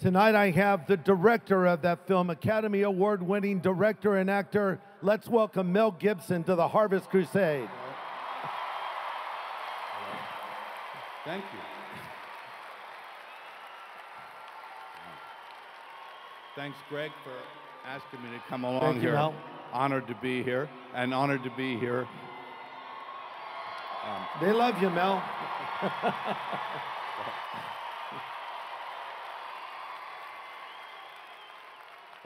Tonight I have the director of that film, Academy Award winning director and actor. Let's welcome Mel Gibson to the Harvest Crusade. Thank you. Thanks, Greg, for asking me to come along Thank you, here. Mel. Honored to be here, and honored to be here. Um, they love you, Mel.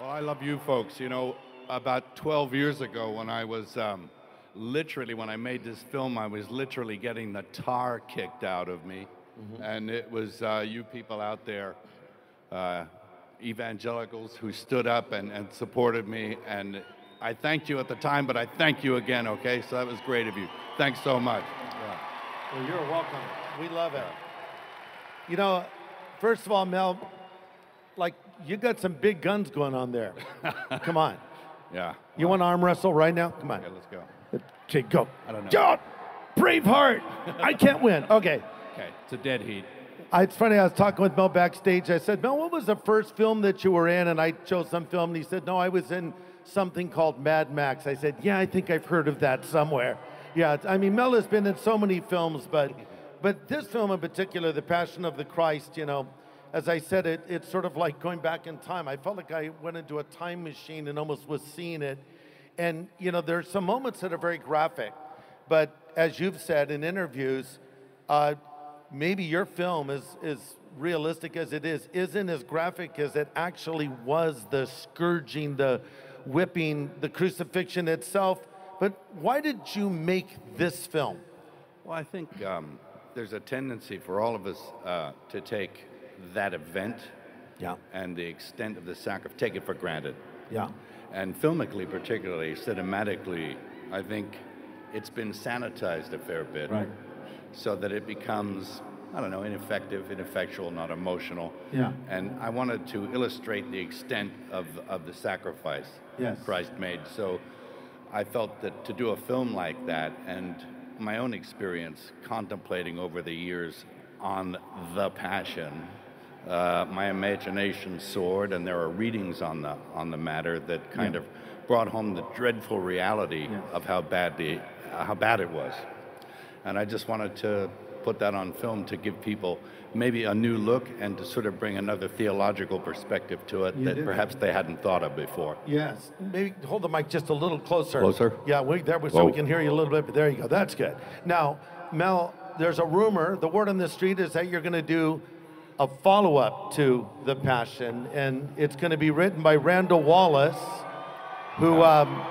Well, I love you folks. You know, about 12 years ago, when I was um, literally, when I made this film, I was literally getting the tar kicked out of me. And it was uh, you people out there, uh, evangelicals, who stood up and, and supported me. And I thanked you at the time, but I thank you again, okay? So that was great of you. Thanks so much. Well, you're welcome. We love it. You know, first of all, Mel, like you got some big guns going on there. Come on. Yeah. You want to arm wrestle right now? Come on. Okay, let's go. Okay, go. I don't know. Don't! Braveheart! I can't win. Okay. Okay, it's a dead heat. I, it's funny, I was talking with Mel backstage. I said, Mel, what was the first film that you were in? And I chose some film, and he said, No, I was in something called Mad Max. I said, Yeah, I think I've heard of that somewhere. Yeah, I mean, Mel has been in so many films, but but this film in particular, The Passion of the Christ, you know, as I said, it, it's sort of like going back in time. I felt like I went into a time machine and almost was seeing it. And, you know, there's some moments that are very graphic, but as you've said in interviews, uh, maybe your film is is realistic as it is isn't as graphic as it actually was the scourging the whipping the crucifixion itself but why did you make this film Well, I think um, there's a tendency for all of us uh, to take that event yeah and the extent of the sacrifice, take it for granted. yeah And filmically, particularly, cinematically, I think it's been sanitized a fair bit. Right. So that it becomes, I don't know, ineffective, ineffectual, not emotional. Yeah. And I wanted to illustrate the extent of, of the sacrifice Yes. Christ made. So I felt that to do a film like that and my own experience contemplating over the years on the passion, uh, my imagination soared, and there are readings on the on the matter that kind of brought home the dreadful reality of how badly how bad it was. And I just wanted to put that on film to give people maybe a new look and to sort of bring another theological perspective to it that did. perhaps they hadn't thought of before. yes maybe hold the mic just a little closer Closer? yeah we, there, so we can hear you a little bit but there you go that's good now mel there's a rumor the word on the street is that you're going to do a follow-up to the passion and it's going to be written by randall wallace who um,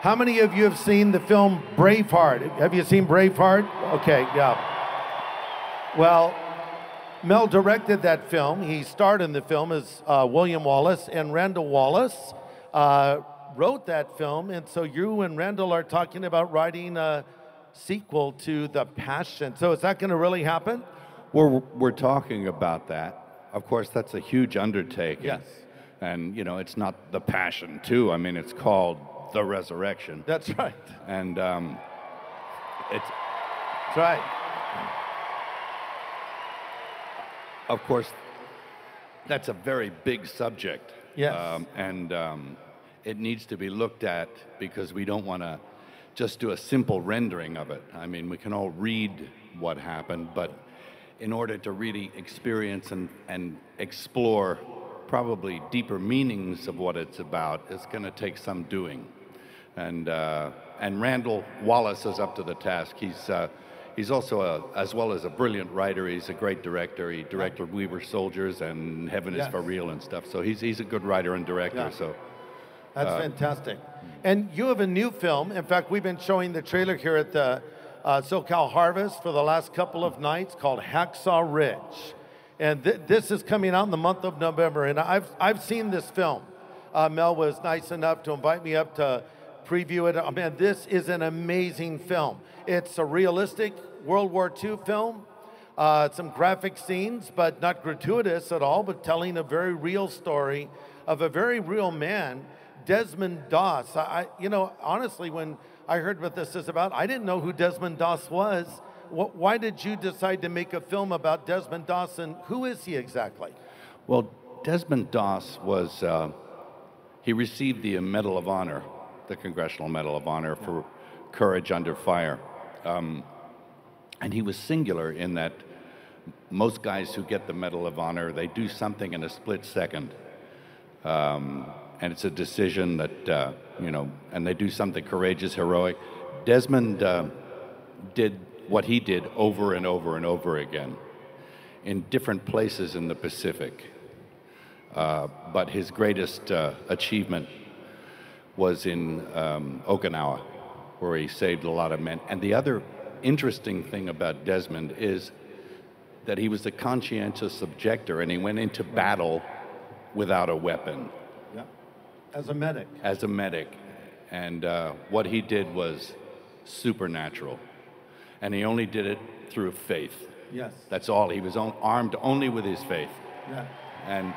how many of you have seen the film braveheart? Have you seen braveheart? Okay yeah. Well mel directed that film. He starred in the film as uh, william wallace and randall wallace uh, wrote that film and so you and randall are talking about writing a sequel to the passion. So is that going to really happen We're, we're talking about that. Of course, that's a huge undertaking. Yes. And, you know, it's not the passion, too. I mean, it's called the resurrection. that's right And um, it's, that's right of course, that's a very big subject. Yes. Um, and um, it needs to be looked at because we don't want to just do a simple rendering of it. I mean, we can all read what happened, but in order to really experience and, and explore probably deeper meanings of what it's about, it's going to take some doing. And, uh, and Randall Wallace is up to the task. He's, uh, he's also, a, as well as a brilliant writer, he's a great director. He directed We Were Soldiers and Heaven Yes. is for Real and stuff. So he's, he's a good writer and director. Yeah. So That's fantastic. And you have a new film. In fact, we've been showing the trailer here at the uh, SoCal Harvest for the last couple of nights called Hacksaw Ridge. And th- this is coming out in the month of November. And I've, I've seen this film. Uh, Mel was nice enough to invite me up to preview it. Oh, man, this is an amazing film. It's a realistic World War II film. Uh, some graphic scenes, but not gratuitous at all, but telling a very real story of a very real man, Desmond Doss. I, I- you know, honestly, when I heard what this is about, I didn't know who Desmond Doss was. Wh- Why did you decide to make a film about Desmond Doss, and who is he exactly? Well, Desmond Doss was, uh, he received the Medal of Honor, the Congressional Medal of Honor for courage under fire. Um, and he was singular in that most guys who get the Medal of Honor, they do something in a split second. Um, and it's a decision that, uh, you know, and they do something courageous, heroic. Desmond uh, did what he did over and over and over again in different places in the Pacific. Uh, but his greatest uh, achievement was in um, Okinawa, where he saved a lot of men. And the other interesting thing about Desmond is that he was a conscientious objector and he went into battle without a weapon. As a medic. As a medic. And uh, what he did was supernatural. And he only did it through faith. Yes. That's all. He was on, armed only with his faith. Yeah. And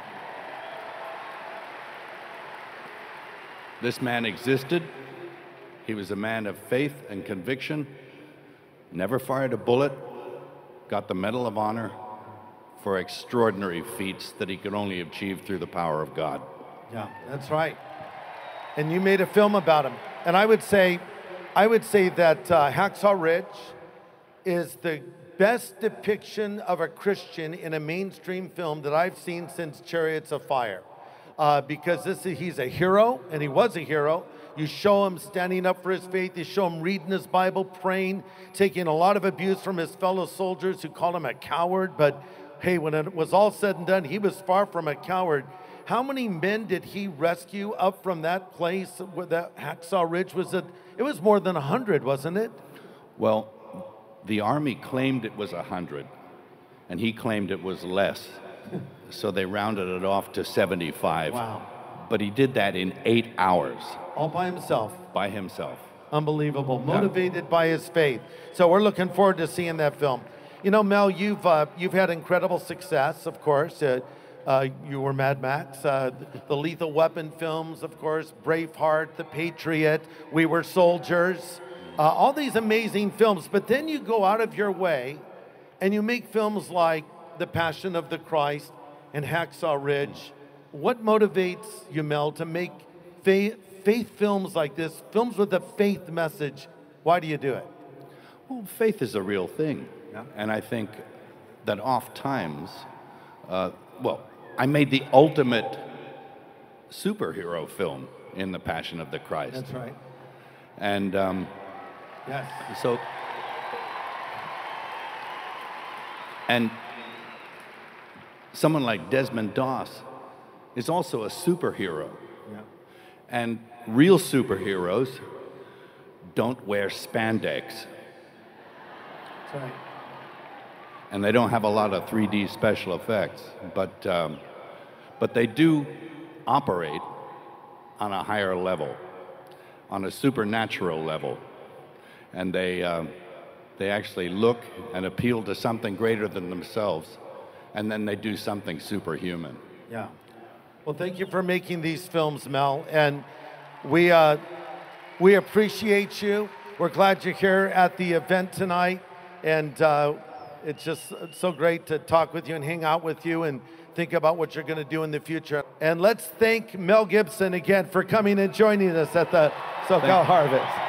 this man existed. He was a man of faith and conviction, never fired a bullet, got the Medal of Honor for extraordinary feats that he could only achieve through the power of God. Yeah, that's right. And you made a film about him. And I would say, I would say that uh, Hacksaw Ridge is the best depiction of a Christian in a mainstream film that I've seen since Chariots of Fire. Uh, because this is, he's a hero, and he was a hero. You show him standing up for his faith. You show him reading his Bible, praying, taking a lot of abuse from his fellow soldiers who called him a coward. But hey, when it was all said and done, he was far from a coward. How many men did he rescue up from that place where that Hacksaw Ridge was? It, it was more than 100, wasn't it? Well, the Army claimed it was 100, and he claimed it was less. so they rounded it off to 75. Wow. But he did that in eight hours All by himself. by himself. Unbelievable. Motivated by his faith. So we're looking forward to seeing that film. You know, Mel, you've uh, you've had incredible success, of course. Uh, uh, you were Mad Max, uh, the Lethal Weapon films, of course, Braveheart, The Patriot, We Were Soldiers, uh, all these amazing films. But then you go out of your way and you make films like The Passion of the Christ and Hacksaw Ridge. What motivates you, Mel, to make faith, faith films like this, films with a faith message? Why do you do it? Well, faith is a real thing. Yeah. And I think that oft times, uh, well, I made the ultimate superhero film in The Passion of the Christ. That's right. And um, Yes. so, and someone like Desmond Doss is also a superhero. Yeah. And real superheroes don't wear spandex. That's right. and they don't have a lot of 3D special effects, but um, but they do operate on a higher level, on a supernatural level, and they um, they actually look and appeal to something greater than themselves, and then they do something superhuman. Yeah. Well, thank you for making these films, Mel. And we, uh, we appreciate you. We're glad you're here at the event tonight. And uh, it's just so great to talk with you and hang out with you and think about what you're going to do in the future. And let's thank Mel Gibson again for coming and joining us at the SoCal Harvest.